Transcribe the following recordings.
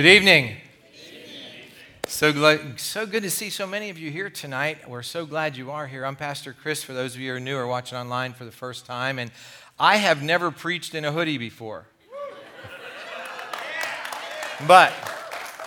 Good evening. So, glad, so good to see so many of you here tonight. We're so glad you are here. I'm Pastor Chris, for those of you who are new or watching online for the first time. And I have never preached in a hoodie before. but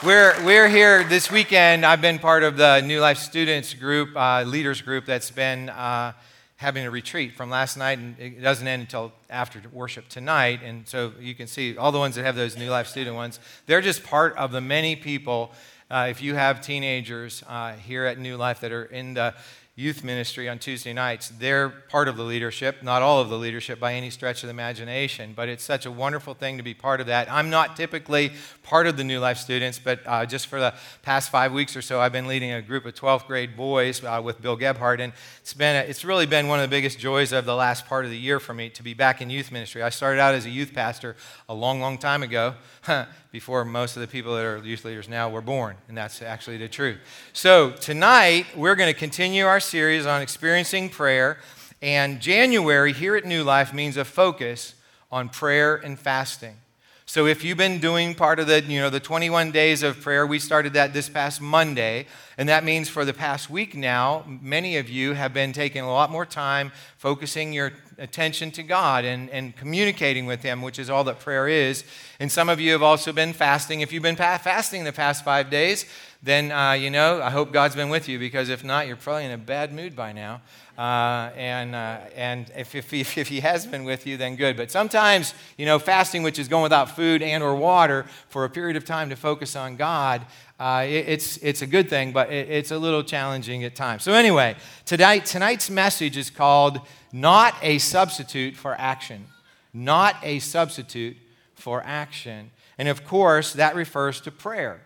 we're, we're here this weekend. I've been part of the New Life Students group, uh, leaders group, that's been uh, having a retreat from last night, and it doesn't end until after worship tonight. And so you can see all the ones that have those New Life student ones, they're just part of the many people. Uh, if you have teenagers uh, here at New Life that are in the youth ministry on Tuesday nights. They're part of the leadership, not all of the leadership by any stretch of the imagination, but it's such a wonderful thing to be part of that. I'm not typically part of the New Life students, but uh, just for the past five weeks or so, I've been leading a group of 12th grade boys uh, with Bill Gebhardt, and it's, been a, it's really been one of the biggest joys of the last part of the year for me to be back in youth ministry. I started out as a youth pastor a long, long time ago. before most of the people that are youth leaders now were born, and that's actually the truth. So, tonight we're going to continue our series on experiencing prayer, and January here at New Life means a focus on prayer and fasting. So if you've been doing part of the, you know, the 21 days of prayer, we started that this past Monday, and that means for the past week now, many of you have been taking a lot more time focusing your attention to God and, and communicating with Him, which is all that prayer is. And some of you have also been fasting. If you've been fasting the past five days, then, uh, you know, I hope God's been with you because if not, you're probably in a bad mood by now. Uh, and uh, and if, if, if, if, he has been with you, then good. But sometimes, you know, fasting, which is going without food and or water for a period of time to focus on God, uh, it, it's, it's a good thing, but it, it's a little challenging at times. So anyway, tonight, tonight's message is called Not a Substitute for Action. Not a Substitute for Action. And of course, that refers to prayer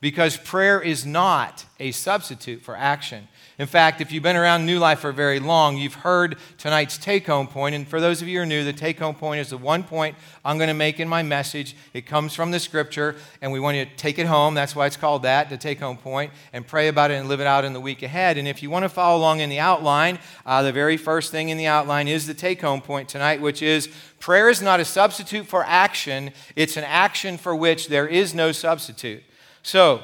because prayer is not a substitute for action. In fact, if you've been around New Life for very long, you've heard tonight's take home point. And for those of you who are new, the take home point is the one point I'm going to make in my message. It comes from the scripture, and we want you to take it home. That's why it's called that, the take home point, and pray about it and live it out in the week ahead. And if you want to follow along in the outline, uh, the very first thing in the outline is the take home point tonight, which is prayer is not a substitute for action, it's an action for which there is no substitute. So,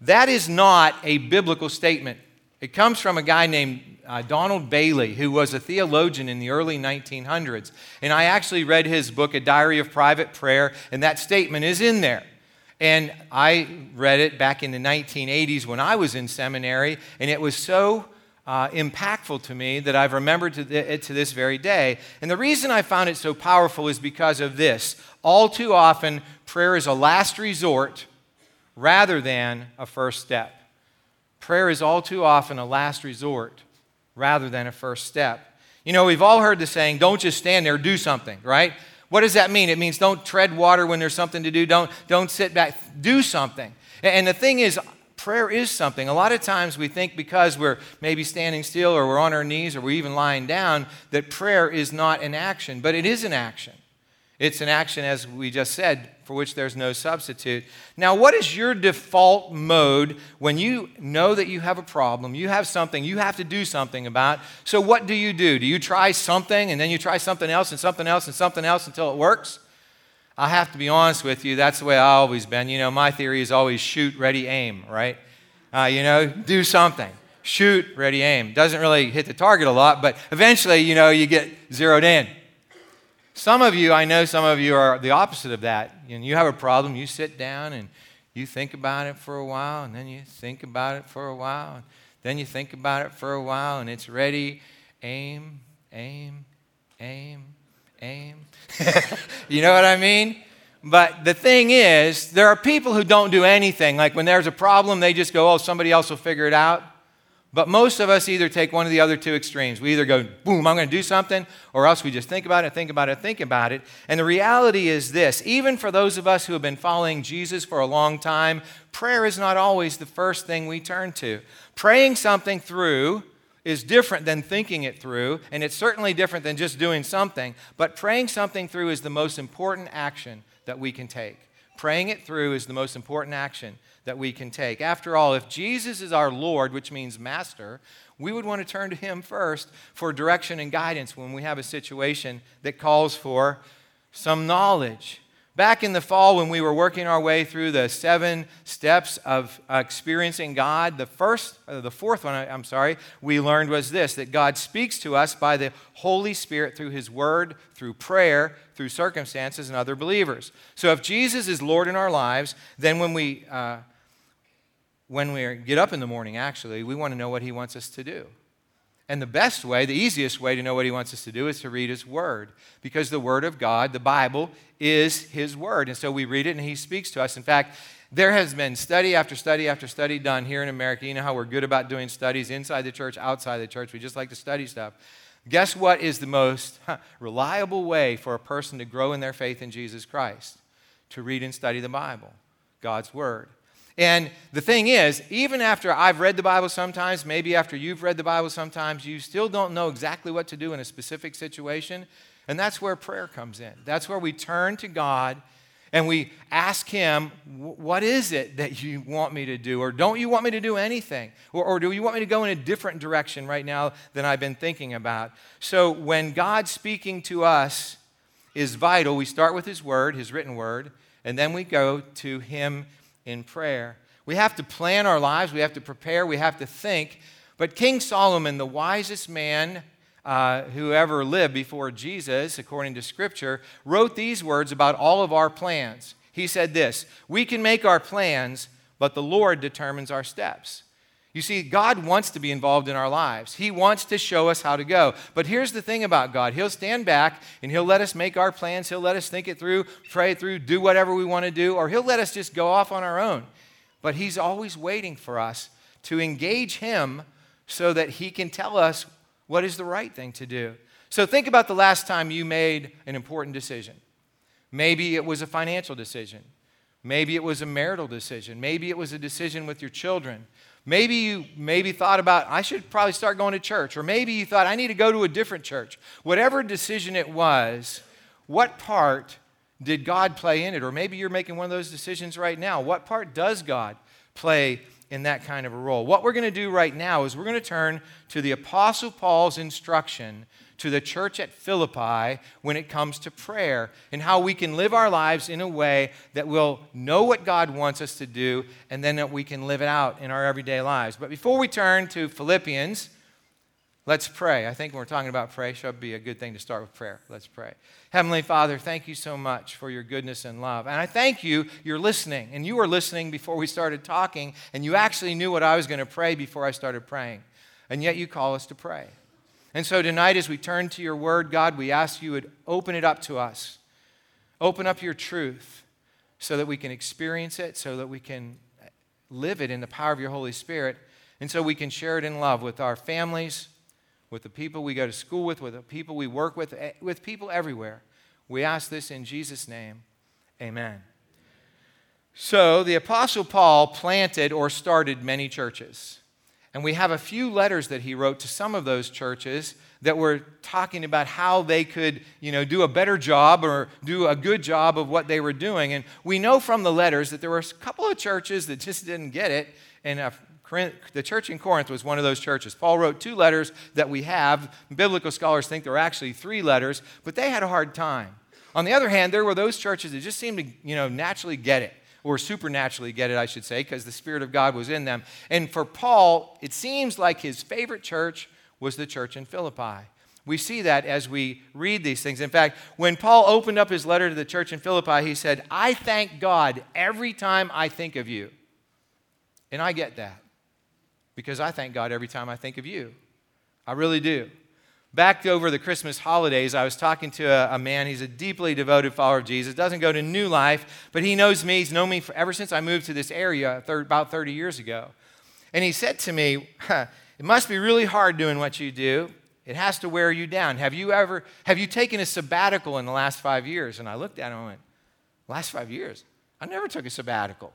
that is not a biblical statement. It comes from a guy named uh, Donald Baillie, who was a theologian in the early 1900s. And I actually read his book, A Diary of Private Prayer, and that statement is in there. And I read it back in the 1980s when I was in seminary, and it was so uh, impactful to me that I've remembered to it to this very day. And the reason I found it so powerful is because of this. All too often, prayer is a last resort rather than a first step. Prayer is all too often a last resort rather than a first step. You know, we've all heard the saying, don't just stand there, do something, right? What does that mean? It means don't tread water when there's something to do, don't, don't sit back, do something. And the thing is, prayer is something. A lot of times we think because we're maybe standing still or we're on our knees or we're even lying down that prayer is not an action, but it is an action. It's an action, as we just said, for which there's no substitute. Now, what is your default mode when you know that you have a problem, you have something you have to do something about? So, what do you do? Do you try something and then you try something else and something else and something else until it works? I have to be honest with you, that's the way I've always been. You know, my theory is always shoot, ready, aim, right? Uh, you know, do something. Shoot, ready, aim. Doesn't really hit the target a lot, but eventually, you know, you get zeroed in. Some of you, I know some of you are the opposite of that. You have a problem, you sit down and you think about it for a while, and then you think about it for a while, and then you think about it for a while, and it's ready. Aim, aim, aim, aim. you know what I mean? But the thing is, there are people who don't do anything. Like when there's a problem, they just go, oh, somebody else will figure it out. But most of us either take one of the other two extremes. We either go, boom, I'm going to do something, or else we just think about it, think about it, think about it. And the reality is this even for those of us who have been following Jesus for a long time, prayer is not always the first thing we turn to. Praying something through is different than thinking it through, and it's certainly different than just doing something. But praying something through is the most important action that we can take. Praying it through is the most important action that we can take. After all, if Jesus is our Lord, which means master, we would want to turn to him first for direction and guidance when we have a situation that calls for some knowledge. back in the fall when we were working our way through the seven steps of experiencing God, the first, uh, the fourth one, I'm sorry, we learned was this that God speaks to us by the Holy Spirit through His Word, through prayer, through circumstances, and other believers. So if Jesus is Lord in our lives, then when we uh, when we get up in the morning, actually, we want to know what He wants us to do. And the best way, the easiest way to know what He wants us to do is to read His Word. Because the Word of God, the Bible, is His Word. And so we read it and He speaks to us. In fact, there has been study after study after study done here in America. You know how we're good about doing studies inside the church, outside the church. We just like to study stuff. Guess what is the most reliable way for a person to grow in their faith in Jesus Christ? To read and study the Bible, God's Word. And the thing is, even after I've read the Bible sometimes, maybe after you've read the Bible sometimes, you still don't know exactly what to do in a specific situation. And that's where prayer comes in. That's where we turn to God and we ask Him, What is it that you want me to do? Or don't you want me to do anything? Or, or, do you want me to go in a different direction right now than I've been thinking about? So when God speaking to us is vital, we start with His Word, His written Word, and then we go to Him in prayer. We have to plan our lives, we have to prepare, we have to think. But King Solomon, the wisest man uh, who ever lived before Jesus, according to Scripture, wrote these words about all of our plans. He said this We can make our plans, but the Lord determines our steps. You see, God wants to be involved in our lives. He wants to show us how to go. But here's the thing about God He'll stand back and He'll let us make our plans. He'll let us think it through, pray it through, do whatever we want to do, or He'll let us just go off on our own. But He's always waiting for us to engage Him so that He can tell us what is the right thing to do. So think about the last time you made an important decision. Maybe it was a financial decision. Maybe it was a marital decision. Maybe it was a decision with your children. Maybe you maybe thought about, I should probably start going to church. Or maybe you thought, I need to go to a different church. Whatever decision it was, what part did God play in it? Or maybe you're making one of those decisions right now. What part does God play in that kind of a role? What we're going to do right now is we're going to turn to the Apostle Paul's instruction to the church at Philippi when it comes to prayer and how we can live our lives in a way that will know what God wants us to do and then that we can live it out in our everyday lives. But before we turn to Philippians, let's pray. I think when we're talking about prayer, should be a good thing to start with prayer. Let's pray. Heavenly Father, thank you so much for your goodness and love. And I thank you, you're listening. And you were listening before we started talking, and you actually knew what I was going to pray before I started praying. And yet you call us to pray. And so tonight, as we turn to your word, God, we ask you would open it up to us. Open up your truth so that we can experience it, so that we can live it in the power of your Holy Spirit, and so we can share it in love with our families, with the people we go to school with, with the people we work with, eh, with people everywhere. We ask this in Jesus' name. Amen. So, the Apostle Paul planted or started many churches. And we have a few letters that he wrote to some of those churches that were talking about how they could, you know, do a better job or do a good job of what they were doing. And we know from the letters that there were a couple of churches that just didn't get it. And uh, the church in Corinth was one of those churches. Paul wrote two letters that we have. Biblical scholars think there were actually three letters, but they had a hard time. On the other hand, there were those churches that just seemed to, you know, naturally get it or supernaturally get it, I should say, because the Spirit of God was in them. And for Paul, it seems like his favorite church was the church in Philippi. We see that as we read these things. In fact, when Paul opened up his letter to the church in Philippi, he said, I thank God every time I think of you. And I get that because I thank God every time I think of you. I really do. Back over the Christmas holidays, I was talking to a, a, man. He's a deeply devoted follower of Jesus. Doesn't go to New Life, but he knows me. He's known me for, ever since I moved to this area thir- about 30 years ago. And he said to me, "It must be really hard doing what you do. It has to wear you down. Have you ever have you taken a sabbatical in the last five years?" And I looked at him and went, "Last five years? I never took a sabbatical."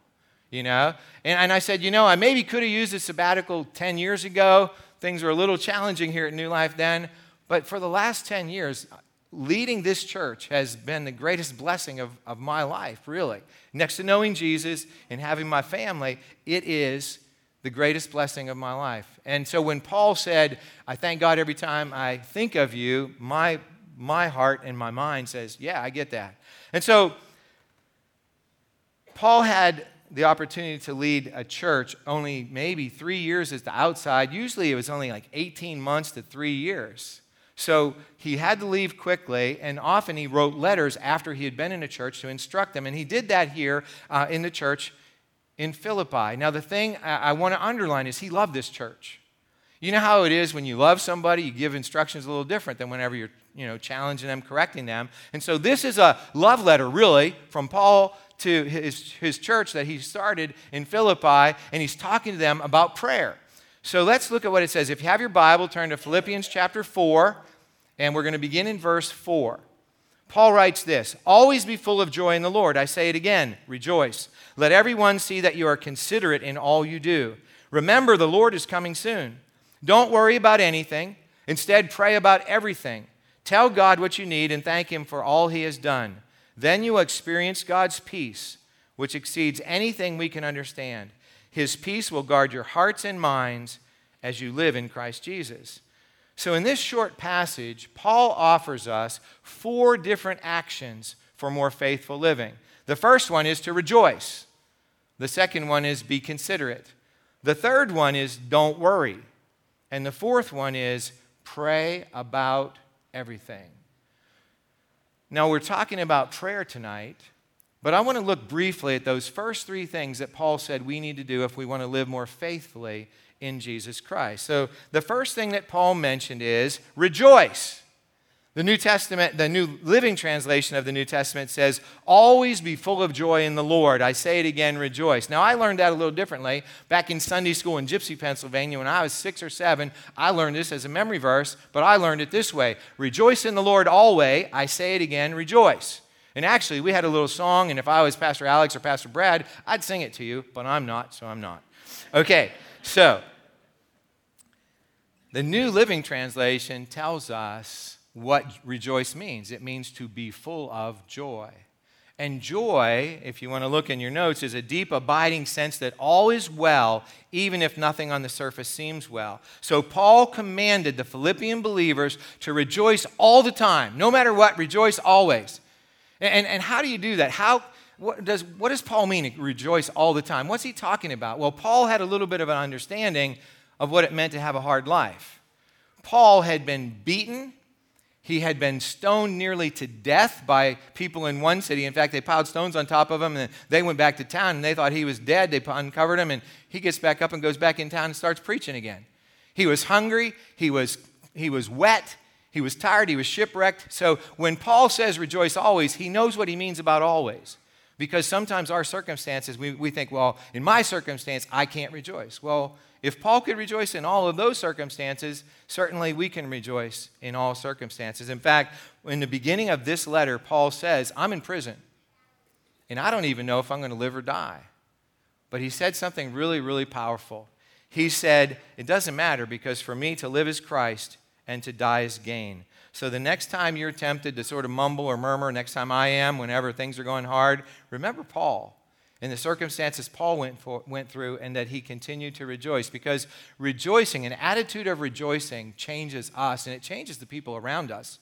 You know? And, and I said, you know, I maybe could have used a sabbatical 10 years ago. Things were a little challenging here at New Life then. But for the last 10 years, leading this church has been the greatest blessing of, of my life, really. Next to knowing Jesus and having my family, it is the greatest blessing of my life. And so when Paul said, I thank God every time I think of you, my, my heart and my mind says, Yeah, I get that. And so Paul had the opportunity to lead a church only maybe three years as the outside. Usually it was only like 18 months to three years. So he had to leave quickly, and often he wrote letters after he had been in a church to instruct them. And he did that here uh, in the church in Philippi. Now, the thing I, I want to underline is he loved this church. You know how it is when you love somebody, you give instructions a little different than whenever you're you know, challenging them, correcting them. And so this is a love letter, really, from Paul to his, his church that he started in Philippi, and he's talking to them about prayer. So let's look at what it says. If you have your Bible, turn to Philippians chapter 4, and we're going to begin in verse 4. Paul writes this Always be full of joy in the Lord. I say it again, rejoice. Let everyone see that you are considerate in all you do. Remember, the Lord is coming soon. Don't worry about anything. Instead, pray about everything. Tell God what you need and thank Him for all He has done. Then you will experience God's peace, which exceeds anything we can understand. His peace will guard your hearts and minds as you live in Christ Jesus. So, in this short passage, Paul offers us four different actions for more faithful living. The first one is to rejoice, the second one is be considerate, the third one is don't worry, and the fourth one is pray about everything. Now, we're talking about prayer tonight, but I want to look briefly at those first three things that Paul said we need to do if we want to live more faithfully in Jesus Christ. So, the first thing that Paul mentioned is rejoice. The New Testament, the New Living Translation of the New Testament says, Always be full of joy in the Lord. I say it again, rejoice. Now, I learned that a little differently. Back in Sunday school in Gipsy, Pennsylvania, when I was six or seven, I learned this as a memory verse, but I learned it this way Rejoice in the Lord always. I say it again, rejoice. And actually, we had a little song, and if I was Pastor Alex or Pastor Brad, I'd sing it to you, but I'm not, so I'm not. Okay, so the New Living Translation tells us what rejoice means it means to be full of joy. And joy, if you want to look in your notes, is a deep, abiding sense that all is well, even if nothing on the surface seems well. So, Paul commanded the Philippian believers to rejoice all the time. No matter what, rejoice always. And, and how do you do that? How, what, does, what does Paul mean, rejoice all the time? What's he talking about? Well, Paul had a little bit of an understanding of what it meant to have a hard life. Paul had been beaten he had been stoned nearly to death by people in one city. In fact, they piled stones on top of him and they went back to town and they thought he was dead. They uncovered him and he gets back up and goes back in town and starts preaching again. He was hungry, he was, he was wet, he was tired, he was shipwrecked. So when Paul says rejoice always, he knows what he means about always. Because sometimes our circumstances, we, we think, well, in my circumstance, I can't rejoice. Well, if Paul could rejoice in all of those circumstances, certainly we can rejoice in all circumstances. In fact, in the beginning of this letter, Paul says, I'm in prison, and I don't even know if I'm going to live or die. But he said something really, really powerful. He said, It doesn't matter because for me to live is Christ and to die is gain. So the next time you're tempted to sort of mumble or murmur, next time I am, whenever things are going hard, remember Paul in the circumstances Paul went, for, went through and that he continued to rejoice. Because rejoicing, an attitude of rejoicing, changes us and it changes the people around us.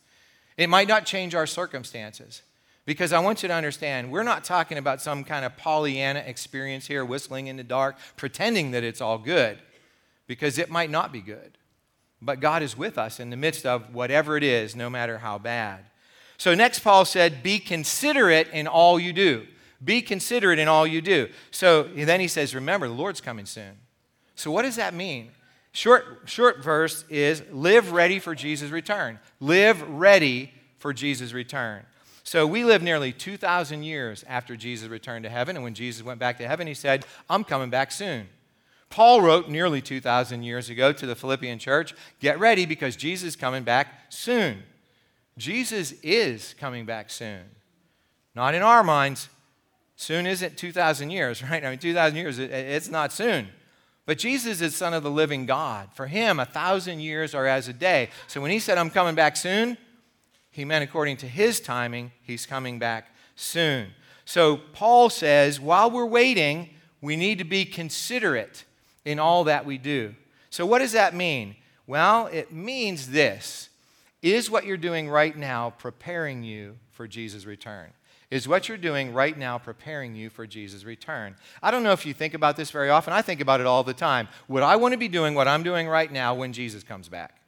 It might not change our circumstances. Because I want you to understand, we're not talking about some kind of Pollyanna experience here, whistling in the dark, pretending that it's all good, because it might not be good. But God is with us in the midst of whatever it is, no matter how bad. So, next, Paul said, Be considerate in all you do. Be considerate in all you do. So then he says, Remember, the Lord's coming soon. So, what does that mean? Short, short verse is live ready for Jesus' return. Live ready for Jesus' return. So we live nearly 2,000 years after Jesus returned to heaven. And when Jesus went back to heaven, he said, I'm coming back soon. Paul wrote nearly 2,000 years ago to the Philippian church, Get ready because Jesus is coming back soon. Jesus is coming back soon. Not in our minds, Soon isn't 2,000 years, right? I mean, 2,000 years, it's not soon. But Jesus is Son of the living God. For him, a thousand years are as a day. So when he said, I'm coming back soon, he meant according to his timing, he's coming back soon. So Paul says, while we're waiting, we need to be considerate in all that we do. So, what does that mean? Well, it means this Is what you're doing right now preparing you for Jesus' return? is what you're doing right now preparing you for Jesus' return. I don't know if you think about this very often. I think about it all the time. Would I want to be doing what I'm doing right now when Jesus comes back?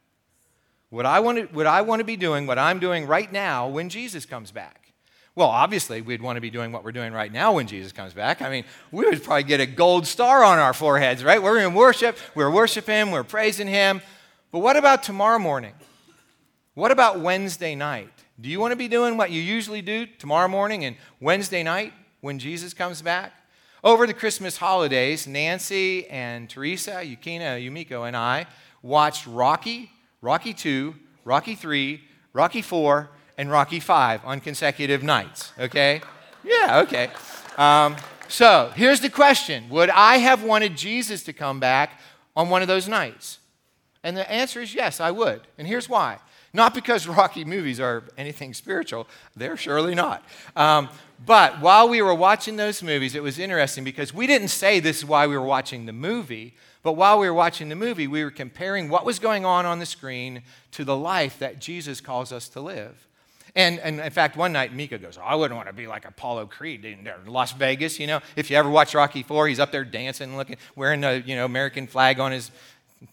Would I want to, would I want to be doing what I'm doing right now when Jesus comes back? Well, obviously, we'd want to be doing what we're doing right now when Jesus comes back. I mean, we would probably get a gold star on our foreheads, right? We're in worship, we're worshiping Him, we're praising Him. But what about tomorrow morning? What about Wednesday night? Do you want to be doing what you usually do tomorrow morning and Wednesday night when Jesus comes back? Over the Christmas holidays, Nancy and Teresa, Yukina, Yumiko, and I watched Rocky, Rocky 2, Rocky 3, Rocky 4, and Rocky 5 on consecutive nights, okay? Yeah, okay. Um, so here's the question Would I have wanted Jesus to come back on one of those nights? And the answer is yes, I would. And here's why. Not because Rocky movies are anything spiritual, they're surely not. Um, but while we were watching those movies, it was interesting because we didn't say this is why we were watching the movie, but while we were watching the movie, we were comparing what was going on on the screen to the life that Jesus calls us to live. And, and in fact, one night Mika goes, oh, I wouldn't want to be like Apollo Creed in Las Vegas. You know, if you ever watch Rocky Four, he's up there dancing, looking, wearing the you know American flag on his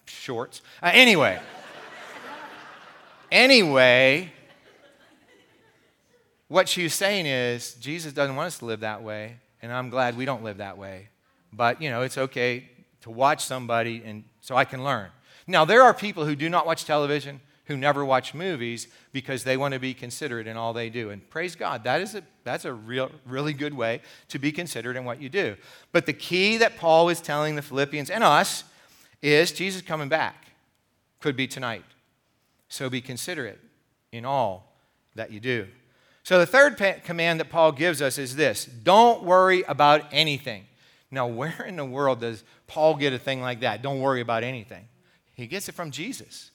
shorts. Uh, anyway. Anyway, what she's saying is Jesus doesn't want us to live that way, and I'm glad we don't live that way. But, you know, it's okay to watch somebody and so I can learn. Now, there are people who do not watch television, who never watch movies because they want to be considerate in all they do. And praise God, that is a, that's a real, really good way to be considerate in what you do. But the key that Paul is telling the Philippians and us is Jesus coming back. Could be tonight. So be considerate in all that you do. So, the third command that Paul gives us is this don't worry about anything. Now, where in the world does Paul get a thing like that? Don't worry about anything. He gets it from Jesus.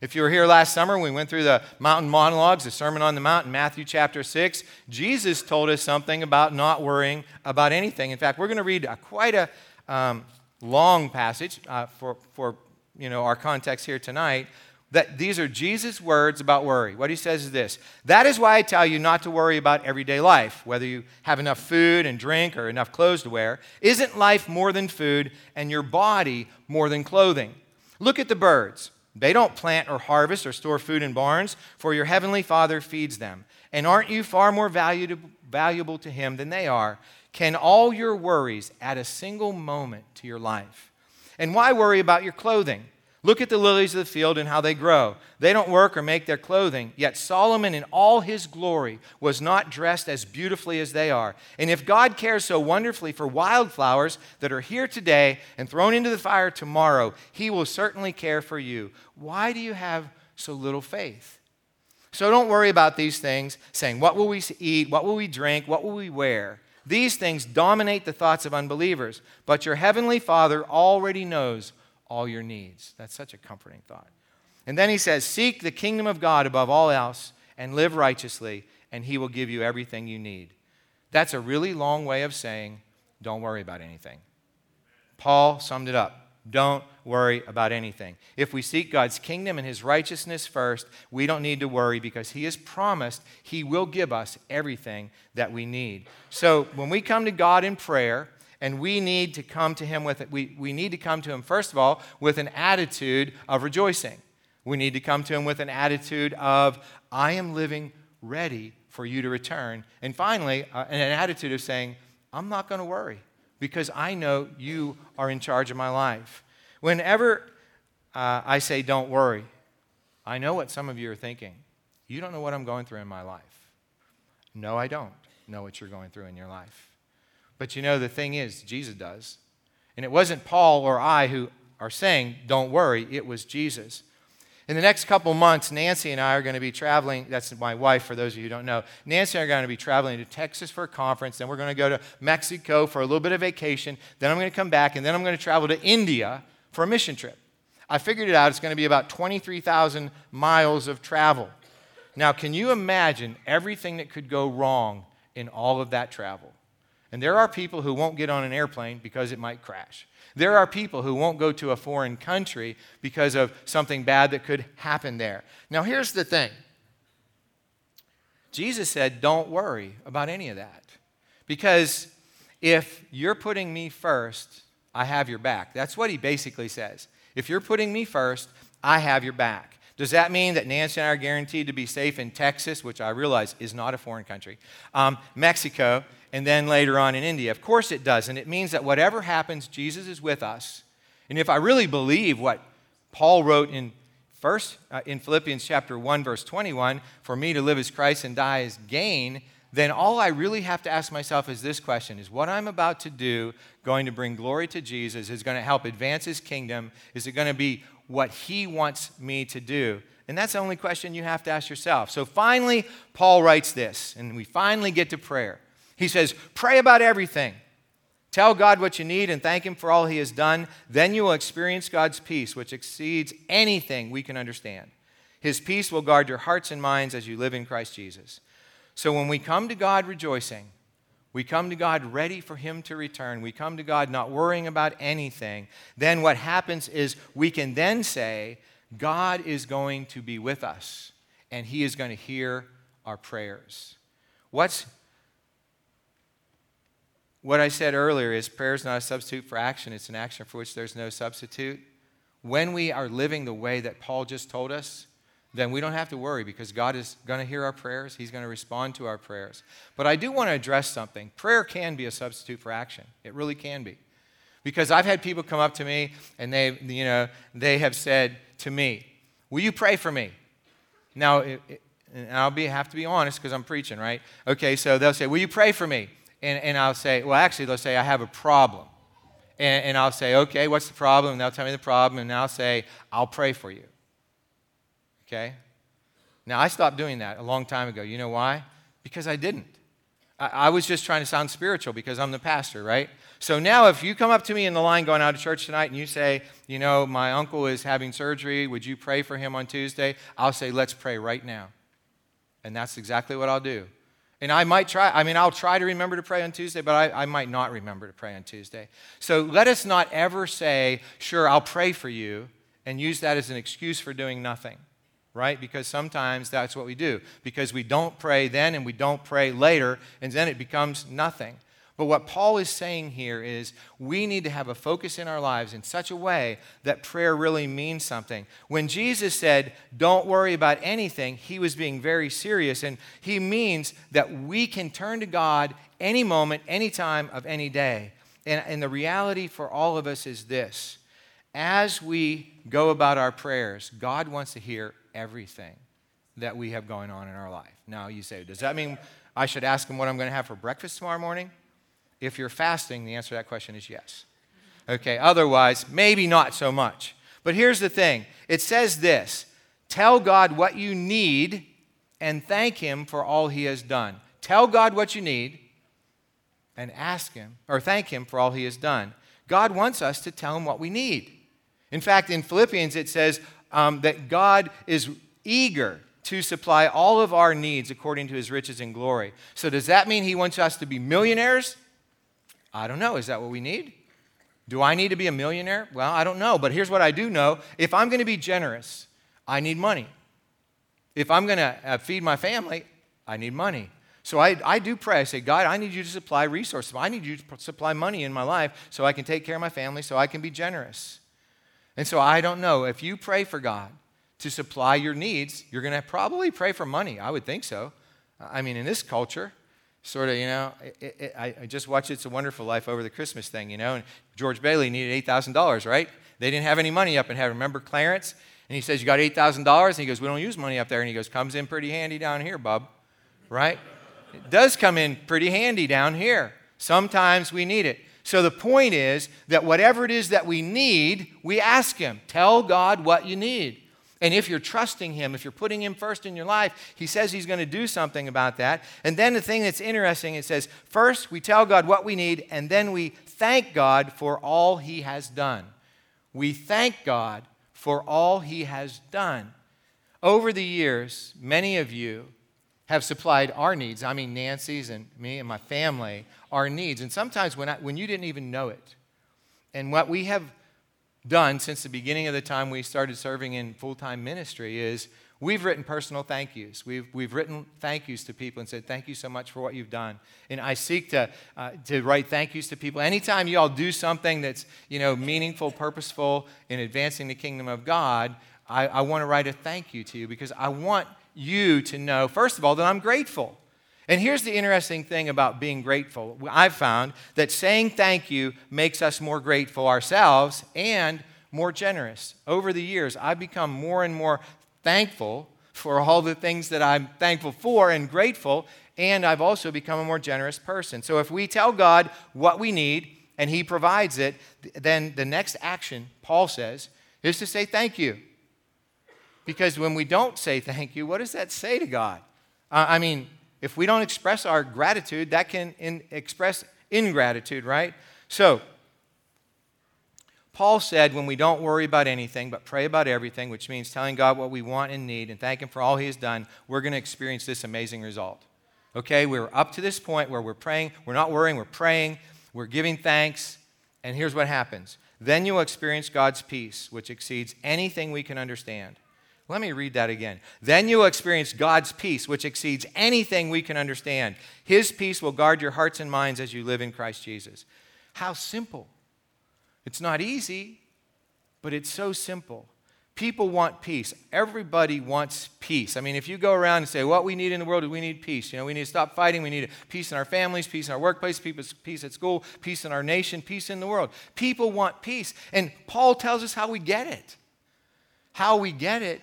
If you were here last summer, we went through the mountain monologues, the Sermon on the Mount in Matthew chapter 6. Jesus told us something about not worrying about anything. In fact, we're going to read a, quite a um, long passage uh, for, for you know, our context here tonight that these are Jesus' words about worry. What he says is this That is why I tell you not to worry about everyday life, whether you have enough food and drink or enough clothes to wear. Isn't life more than food and your body more than clothing? Look at the birds. They don't plant or harvest or store food in barns, for your heavenly Father feeds them. And aren't you far more valuable to him than they are? Can all your worries add a single moment to your life? And why worry about your clothing? Look at the lilies of the field and how they grow. They don't work or make their clothing, yet Solomon in all his glory was not dressed as beautifully as they are. And if God cares so wonderfully for wildflowers that are here today and thrown into the fire tomorrow, he will certainly care for you. Why do you have so little faith? So don't worry about these things, saying, What will we eat? What will we drink? What will we wear? These things dominate the thoughts of unbelievers, but your heavenly Father already knows all your needs. That's such a comforting thought. And then he says, Seek the kingdom of God above all else and live righteously, and he will give you everything you need. That's a really long way of saying, Don't worry about anything. Paul summed it up. Don't worry about anything. If we seek God's kingdom and his righteousness first, we don't need to worry because he has promised he will give us everything that we need. So when we come to God in prayer, and we need to come to him with it. We, we need to come to him, first of all, with an attitude of rejoicing. We need to come to him with an attitude of, I am living ready for you to return. And finally, uh, an attitude of saying, I'm not going to worry because I know you are in charge of my life. Whenever uh, I say, don't worry, I know what some of you are thinking. You don't know what I'm going through in my life. No, I don't know what you're going through in your life. But you know, the thing is, Jesus does. And it wasn't Paul or I who are saying, don't worry, it was Jesus. In the next couple months, Nancy and I are going to be traveling. That's my wife, for those of you who don't know. Nancy and I are going to be traveling to Texas for a conference. Then we're going to go to Mexico for a little bit of vacation. Then I'm going to come back, and then I'm going to travel to India for a mission trip. I figured it out. It's going to be about 23,000 miles of travel. Now, can you imagine everything that could go wrong in all of that travel? And there are people who won't get on an airplane because it might crash. There are people who won't go to a foreign country because of something bad that could happen there. Now, here's the thing Jesus said, Don't worry about any of that. Because if you're putting me first, I have your back. That's what he basically says. If you're putting me first, I have your back. Does that mean that Nancy and I are guaranteed to be safe in Texas, which I realize is not a foreign country, um, Mexico, and then later on in India? Of course it doesn't. it means that whatever happens, Jesus is with us. And if I really believe what Paul wrote in first uh, in Philippians chapter 1 verse 21, for me to live as Christ and die as gain, then all I really have to ask myself is this question is what I'm about to do going to bring glory to Jesus? Is going to help advance his kingdom? Is it going to be what he wants me to do? And that's the only question you have to ask yourself. So finally, Paul writes this, and we finally get to prayer. He says, Pray about everything. Tell God what you need and thank Him for all He has done. Then you will experience God's peace, which exceeds anything we can understand. His peace will guard your hearts and minds as you live in Christ Jesus. So when we come to God rejoicing, we come to God ready for Him to return, we come to God not worrying about anything, then what happens is we can then say, God is going to be with us and He is going to hear our prayers. What's what I said earlier is prayer is not a substitute for action, it's an action for which there's no substitute. When we are living the way that Paul just told us, then we don't have to worry because God is going to hear our prayers. He's going to respond to our prayers. But I do want to address something. Prayer can be a substitute for action. It really can be. Because I've had people come up to me and they, you know, they have said to me, Will you pray for me? Now, it, it, and I'll be, have to be honest because I'm preaching, right? Okay, so they'll say, Will you pray for me? And, and I'll say, Well, actually, they'll say, I have a problem. And, and I'll say, Okay, what's the problem? And they'll tell me the problem. And I'll say, I'll pray for you. Okay? Now, I stopped doing that a long time ago. You know why? Because I didn't. I, I was just trying to sound spiritual because I'm the pastor, right? So now, if you come up to me in the line going out of church tonight and you say, you know, my uncle is having surgery, would you pray for him on Tuesday? I'll say, let's pray right now. And that's exactly what I'll do. And I might try, I mean, I'll try to remember to pray on Tuesday, but I, I might not remember to pray on Tuesday. So let us not ever say, sure, I'll pray for you, and use that as an excuse for doing nothing right? Because sometimes that's what we do. Because we don't pray then and we don't pray later, and then it becomes nothing. But what Paul is saying here is we need to have a focus in our lives in such a way that prayer really means something. When Jesus said, Don't worry about anything, he was being very serious. And he means that we can turn to God any moment, any time of any day. And, and the reality for all of us is this as we go about our prayers, God wants to hear everything that we have going on in our life. Now, you say, does that mean I should ask him what I'm going to have for breakfast tomorrow morning? If you're fasting, the answer to that question is yes. Okay, otherwise, maybe not so much. But here's the thing it says this tell God what you need and thank Him for all He has done. Tell God what you need and ask Him, or thank Him for all He has done. God wants us to tell Him what we need. In fact, in Philippians, it says, um, that God is eager to supply all of our needs according to his riches and glory. So, does that mean he wants us to be millionaires? I don't know. Is that what we need? Do I need to be a millionaire? Well, I don't know. But here's what I do know if I'm going to be generous, I need money. If I'm going to uh, feed my family, I need money. So I, I do pray. I say, God, I need you to supply resources. I need you to supply money in my life so I can take care of my family, so I can be generous. And so I don't know. If you pray for God to supply your needs, you're going to probably pray for money. I would think so. I mean, in this culture, sort of, you know, it, it, I, just watched It's a Wonderful Life over the Christmas thing, you know, and George Bailey needed $8,000, right? They didn't have any money up in heaven. Remember Clarence? And he says, You got $8,000? And he goes, We don't use money up there. And he goes, Comes in pretty handy down here, bub. Right? It does come in pretty handy down here. Sometimes we need it. So the point is that whatever it is that we need, we ask Him. Tell God what you need. And if you're trusting Him, if you're putting Him first in your life, He says He's going to do something about that. And then the thing that's interesting, it says, first we tell God what we need, and then we thank God for all He has done. We thank God for all He has done. Over the years, many of you have supplied our needs. I mean, Nancy's and me and my family, our needs. And sometimes when, I, when you didn't even know it. And what we have done since the beginning of the time we started serving in full time ministry is We've written personal thank yous. We've, we've written thank yous to people and said, Thank you so much for what you've done. And I seek to, uh, to write thank yous to people. Anytime you all do something that's you know, meaningful, purposeful in advancing the kingdom of God, I, I want to write a thank you to you because I want you to know, first of all, that I'm grateful. And here's the interesting thing about being grateful. I've found that saying thank you makes us more grateful ourselves and more generous. Over the years, I've become more and more thankful for all the things that I'm thankful for and grateful, and I've also become a more generous person. So if we tell God what we need and He provides it, then the next action, Paul says, is to say thank you. Because when we don't say thank you, what does that say to God? Uh, I mean, if we don't express our gratitude, that can in, express ingratitude, right? So, Paul said, when we don't worry about anything, but pray about everything, which means telling God what we want and need and thank Him for all He has done, we're going to experience this amazing result. Okay, we're up to this point where we're praying, we're not worrying, we're praying, we're giving thanks, and here's what happens. Then you'll experience God's peace, which exceeds anything we can understand. Let me read that again. Then you'll experience God's peace, which exceeds anything we can understand. His peace will guard your hearts and minds as you live in Christ Jesus. How simple. It's not easy, but it's so simple. People want peace. Everybody wants peace. I mean, if you go around and say, What we need in the world is we need peace. You know, we need to stop fighting. We need peace in our families, peace in our workplace, peace at school, peace in our nation, peace in the world. People want peace. And Paul tells us how we get it. How we get it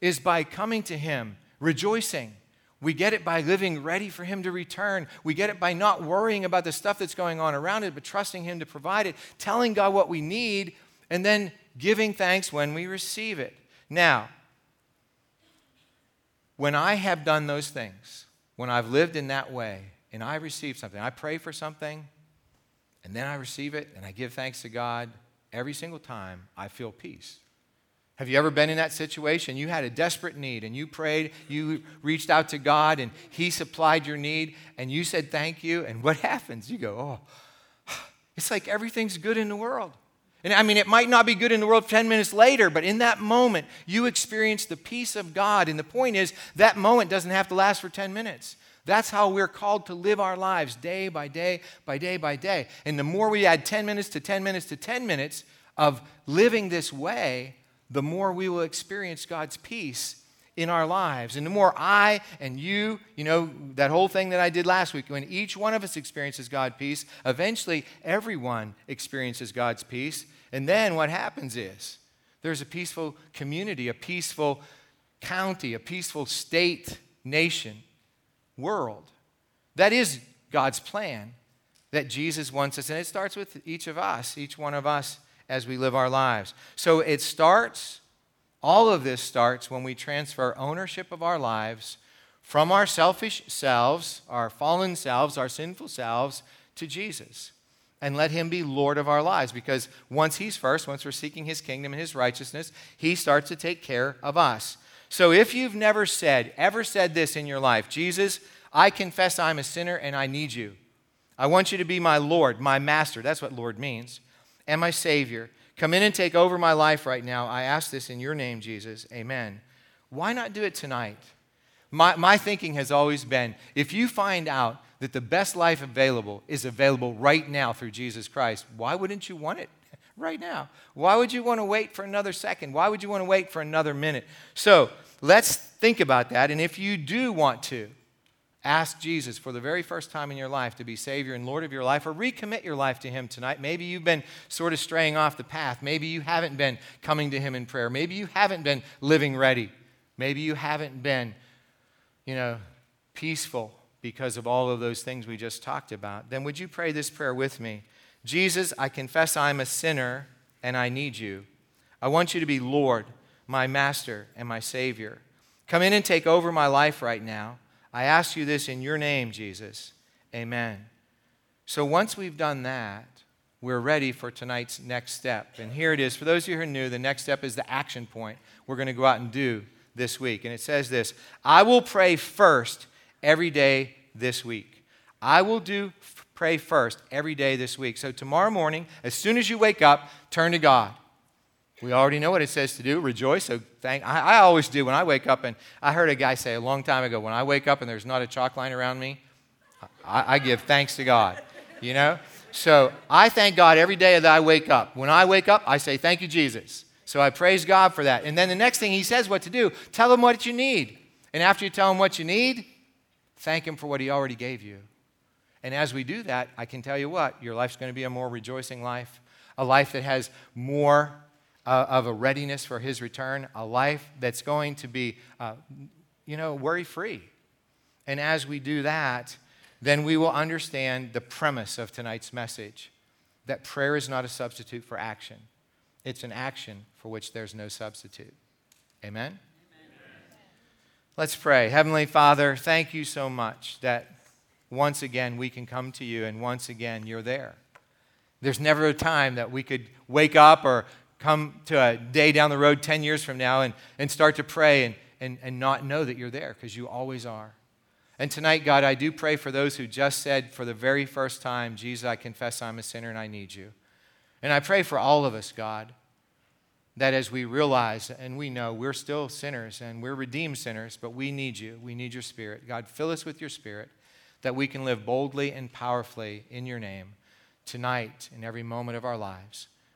is by coming to Him, rejoicing, we get it by living ready for Him to return. We get it by not worrying about the stuff that's going on around it, but trusting Him to provide it, telling God what we need, and then giving thanks when we receive it. Now, when I have done those things, when I've lived in that way, and I receive something, I pray for something, and then I receive it, and I give thanks to God, every single time I feel peace. Have you ever been in that situation? You had a desperate need and you prayed, you reached out to God and He supplied your need and you said thank you. And what happens? You go, oh, it's like everything's good in the world. And I mean, it might not be good in the world 10 minutes later, but in that moment, you experience the peace of God. And the point is, that moment doesn't have to last for 10 minutes. That's how we're called to live our lives day by day, by day by day. And the more we add 10 minutes to 10 minutes to 10 minutes of living this way, the more we will experience God's peace in our lives. And the more I and you, you know, that whole thing that I did last week, when each one of us experiences God's peace, eventually everyone experiences God's peace. And then what happens is there's a peaceful community, a peaceful county, a peaceful state, nation, world. That is God's plan that Jesus wants us. And it starts with each of us, each one of us as we live our lives. So it starts, all of this starts when we transfer ownership of our lives from our selfish selves, our fallen selves, our sinful selves, to Jesus. And let him be Lord of our lives because once he's first, once we're seeking his kingdom and his righteousness, he starts to take care of us. So if you've never said, ever said this in your life, Jesus, I confess I'm a sinner and I need you. I want you to be my Lord, my master. That's what Lord means and my Savior. Come in and take over my life right now. I ask this in your name, Jesus. Amen. Why not do it tonight? My, my thinking has always been if you find out that the best life available is available right now through Jesus Christ, why wouldn't you want it right now? Why would you want to wait for another second? Why would you want to wait for another minute? So let's think about that. And if you do want to, ask Jesus for the very first time in your life to be Savior and Lord of your life, or recommit your life to Him tonight. Maybe you've been sort of straying off the path. Maybe you haven't been coming to Him in prayer. Maybe you haven't been living ready. Maybe you haven't been, you know, peaceful because of all of those things we just talked about. Then would you pray this prayer with me? Jesus, I confess I'm a sinner and I need you. I want you to be Lord, my Master, and my Savior. Come in and take over my life right now. I ask you this in your name, Jesus. Amen. So once we've done that, we're ready for tonight's next step. And here it is. For those of you who are new, the next step is the action point we're going to go out and do this week. And it says this I will pray first every day this week. I will do pray first every day this week. So tomorrow morning, as soon as you wake up, turn to God. We already know what it says to do. Rejoice. So thank. I, I, always do when I wake up. And I heard a guy say a long time ago, when I wake up and there's not a chalk line around me, I, I give thanks to God. You know. So I thank God every day that I wake up. When I wake up, I say thank you, Jesus. So I praise God for that. And then the next thing He says what to do: tell Him what you need. And after you tell Him what you need, thank Him for what He already gave you. And as we do that, I can tell you what, your life's going to be a more rejoicing life, a life that has more uh, of a readiness for His return, a life that's going to be, uh, you know, worry free. And as we do that, then we will understand the premise of tonight's message that prayer is not a substitute for action, it's an action for which there's no substitute. Amen? Amen? Let's pray. Heavenly Father, thank you so much that once again we can come to you and once again you're there. There's never a time that we could wake up or come to a day down the road 10 years from now and, and start to pray and, and, and not know that you're there because you always are. And tonight, God, I do pray for those who just said for the very first time, Jesus, I confess I'm a sinner and I need you. And I pray for all of us, God, that as we realize and we know we're still sinners and we're redeemed sinners, but we need you. We need your spirit. God, fill us with your spirit that we can live boldly and powerfully in your name tonight in every moment of our lives.